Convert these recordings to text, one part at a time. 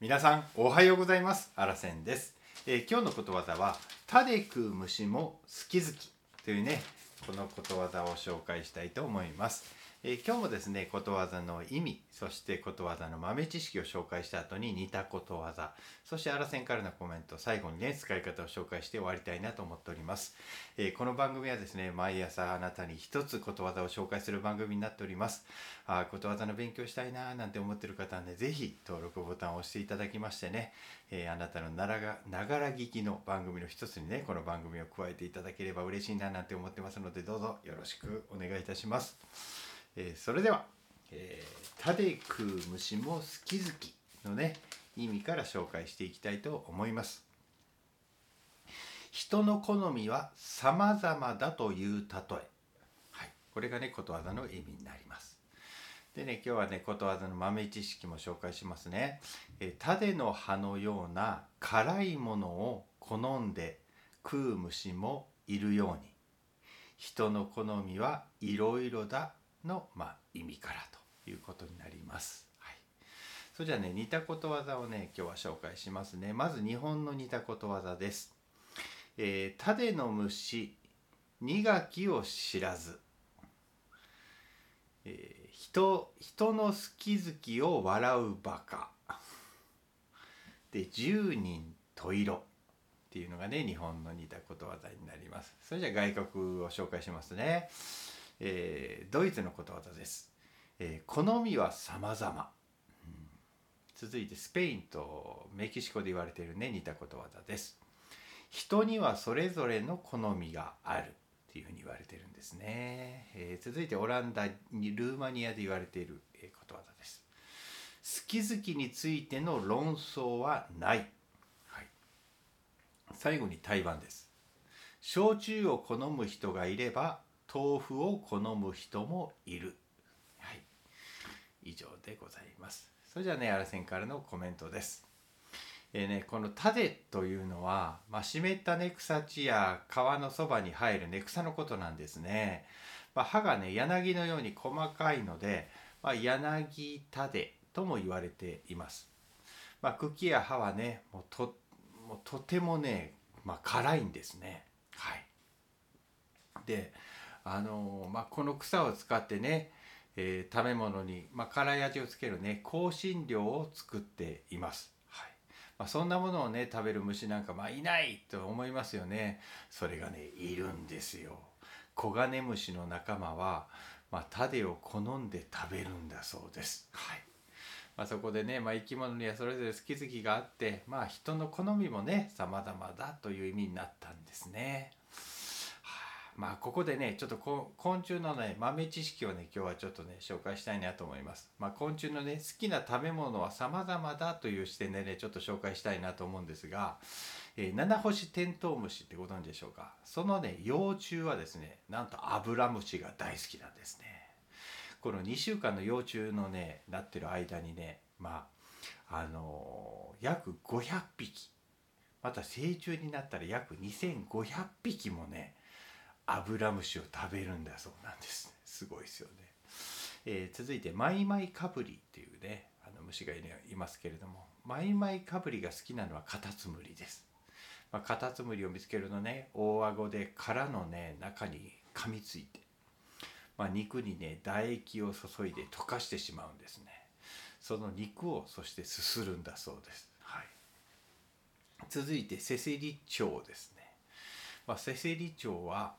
皆さんおはようございます。あらせんです、えー今日のことわざは「たで食う虫も好き好き」というねこのことわざを紹介したいと思います、えー今日もですねことわざの意味そしてことわざの豆知識を紹介した後に似たことわざそしてあらせんからのコメント最後にね使い方を紹介して終わりたいなと思っております、えーこの番組はですね毎朝あなたに一つことわざを紹介する番組になっております。あことわざの勉強したいなーなんて思ってる方はねぜひ登録ボタンを押していただきましてね、えーあなたのならがながら聞きの番組の一つにねこの番組を加えていただければ嬉しいななんて思ってますのでどうぞよろしくお願いいたします、えーそれでは「えーたで食う虫も好き好き」のね意味から紹介していきたいと思います。人の好みは様々だという例え。はい、これがねことわざの意味になります。でね今日はねことわざの豆知識も紹介しますね。えー種の葉のような辛いものを好んで食う虫もいるように。人の好みはいろいろだの、まあ、意味からということになります。はい、それじゃあね似たことわざをね今日は紹介しますね。まず日本の似たことわざです。えー、種の虫苦きを知らずえー人人の好き好きを笑うバカで十人十色っていうのがね日本の似たことわざになりますそれじゃあ外国を紹介しますね、えードイツのことわざです、えー好みは様々。うん。続いてスペインとメキシコで言われているね似たことわざです。人にはそれぞれの好みがある。っていうふうに言われてるんですね、えー続いてオランダにルーマニアで言われている、えことわざです。好き好きについての論争はない、はい、最後に台湾です。焼酎を好む人がいれば豆腐を好む人もいるはい以上でございますそれじゃあねあらせんからのコメントですえーね、この種というのは、まあ、湿ったね草地や川のそばに生えるね草のことなんですね。まあ、葉がね柳のように細かいので、まあ、柳種とも言われています。まあ、茎や葉はねもうともうとてもね、まあ、辛いんですね。はい、であのまあ、この草を使ってね、えー食べ物に、まあ、辛い味をつけるね香辛料を作っています。はい。まあ、そんなものをね食べる虫なんかまあいないと思いますよね。それがねいるんですよ。コガネムシの仲間は、まあ、種を好んで食べるんだそうです。はい。まあ、そこでね、まあ、生き物にはそれぞれ好き好きがあって、まあ、人の好みもね様々だという意味になったんですね。まあここでねちょっと昆虫のね豆知識をね今日はちょっとね紹介したいなと思います。まあ、昆虫のね好きな食べ物は様々だという視点でねちょっと紹介したいなと思うんですが、えー七星テントウムシってご存知でしょうか？そのね幼虫はですねなんとアブラムシが大好きなんですね。この2週間の幼虫のねなってる間にねまああのー約500匹また成虫になったら約2500匹もねアブラムシを食べるんだそうなんですすごいですよね、えー続いてマイマイカブリっていうねあの虫がい,、いますけれどもマイマイカブリが好きなのはカタツムリです、まあ、カタツムリを見つけるとね大顎で殻のね中に噛みついてまあ、肉にね唾液を注いで溶かしてしまうんですね。その肉をそしてすするんだそうです、はい、続いてセセリチョウですね、まあ、セセリチョウは、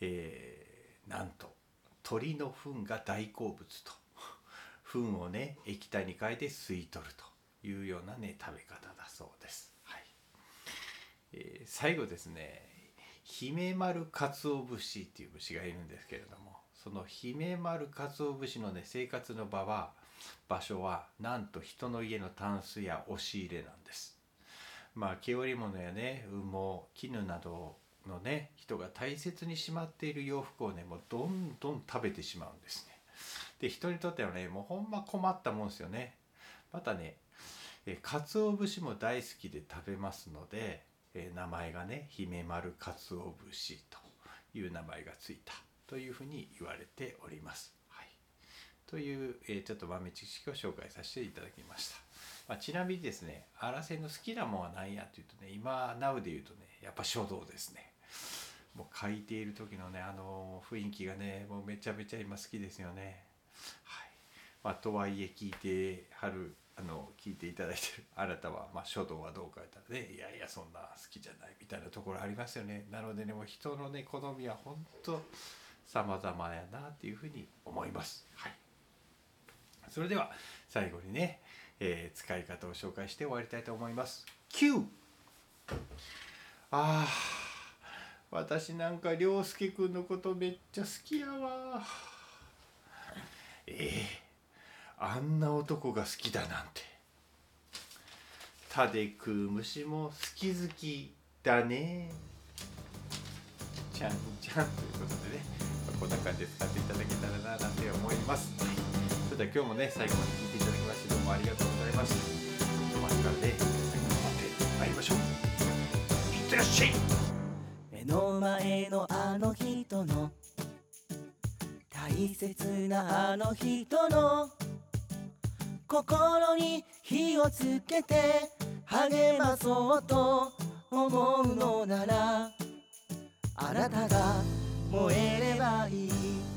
えーなんと鳥の糞が大好物と。糞をね液体に変えて吸い取るというようなね食べ方だそうです、はい。えー最後ですねヒメマルカツオブシっていう虫がいるんですけれどもそのヒメマルカツオブシのね生活の場は場所はなんと人の家のタンスや押し入れなんです。まあ毛織物やね羽毛絹などをのね人が大切にしまっている洋服をねもうどんどん食べてしまうんですねで人にとってはねもうほんま困ったもんですよねまたねえかつお節も大好きで食べますので、え名前がね姫丸かつお節という名前がついたというふうに言われております。はい、という、えちょっと豆知識を紹介させていただきました。まあ、ちなみにですね荒瀬の好きなもんは何やっていうとね今 NOW で言うとねやっぱ書道ですねもう書いている時のねあの雰囲気がねもうめちゃめちゃ今好きですよね。はい。まあ、とはいえ聞いてはるあの聞いていただいてるあなたは、まあ、書道はどうか言ったらねいやいやそんな好きじゃないみたいなところありますよね。なのでねもう人のね好みは本当様々やなっていうふうに思います。はい。それでは最後にね、えー使い方を紹介して終わりたいと思います。Q あー。私なんか涼介くんのことめっちゃ好きやわ。ええあんな男が好きだなんて。歯で食う虫も好き好きだね。ちゃんちゃんということでね、まあこんな感じで使っていただけたらななんて思います、それでは今日もね最後まで聞いていただきましてどうもありがとうございますまたね最後まで参りましょう。いってらっしゃい。の前のあの人の。大切なあの人の。心に火をつけて励まそうと思うのならあなたが燃えればいい。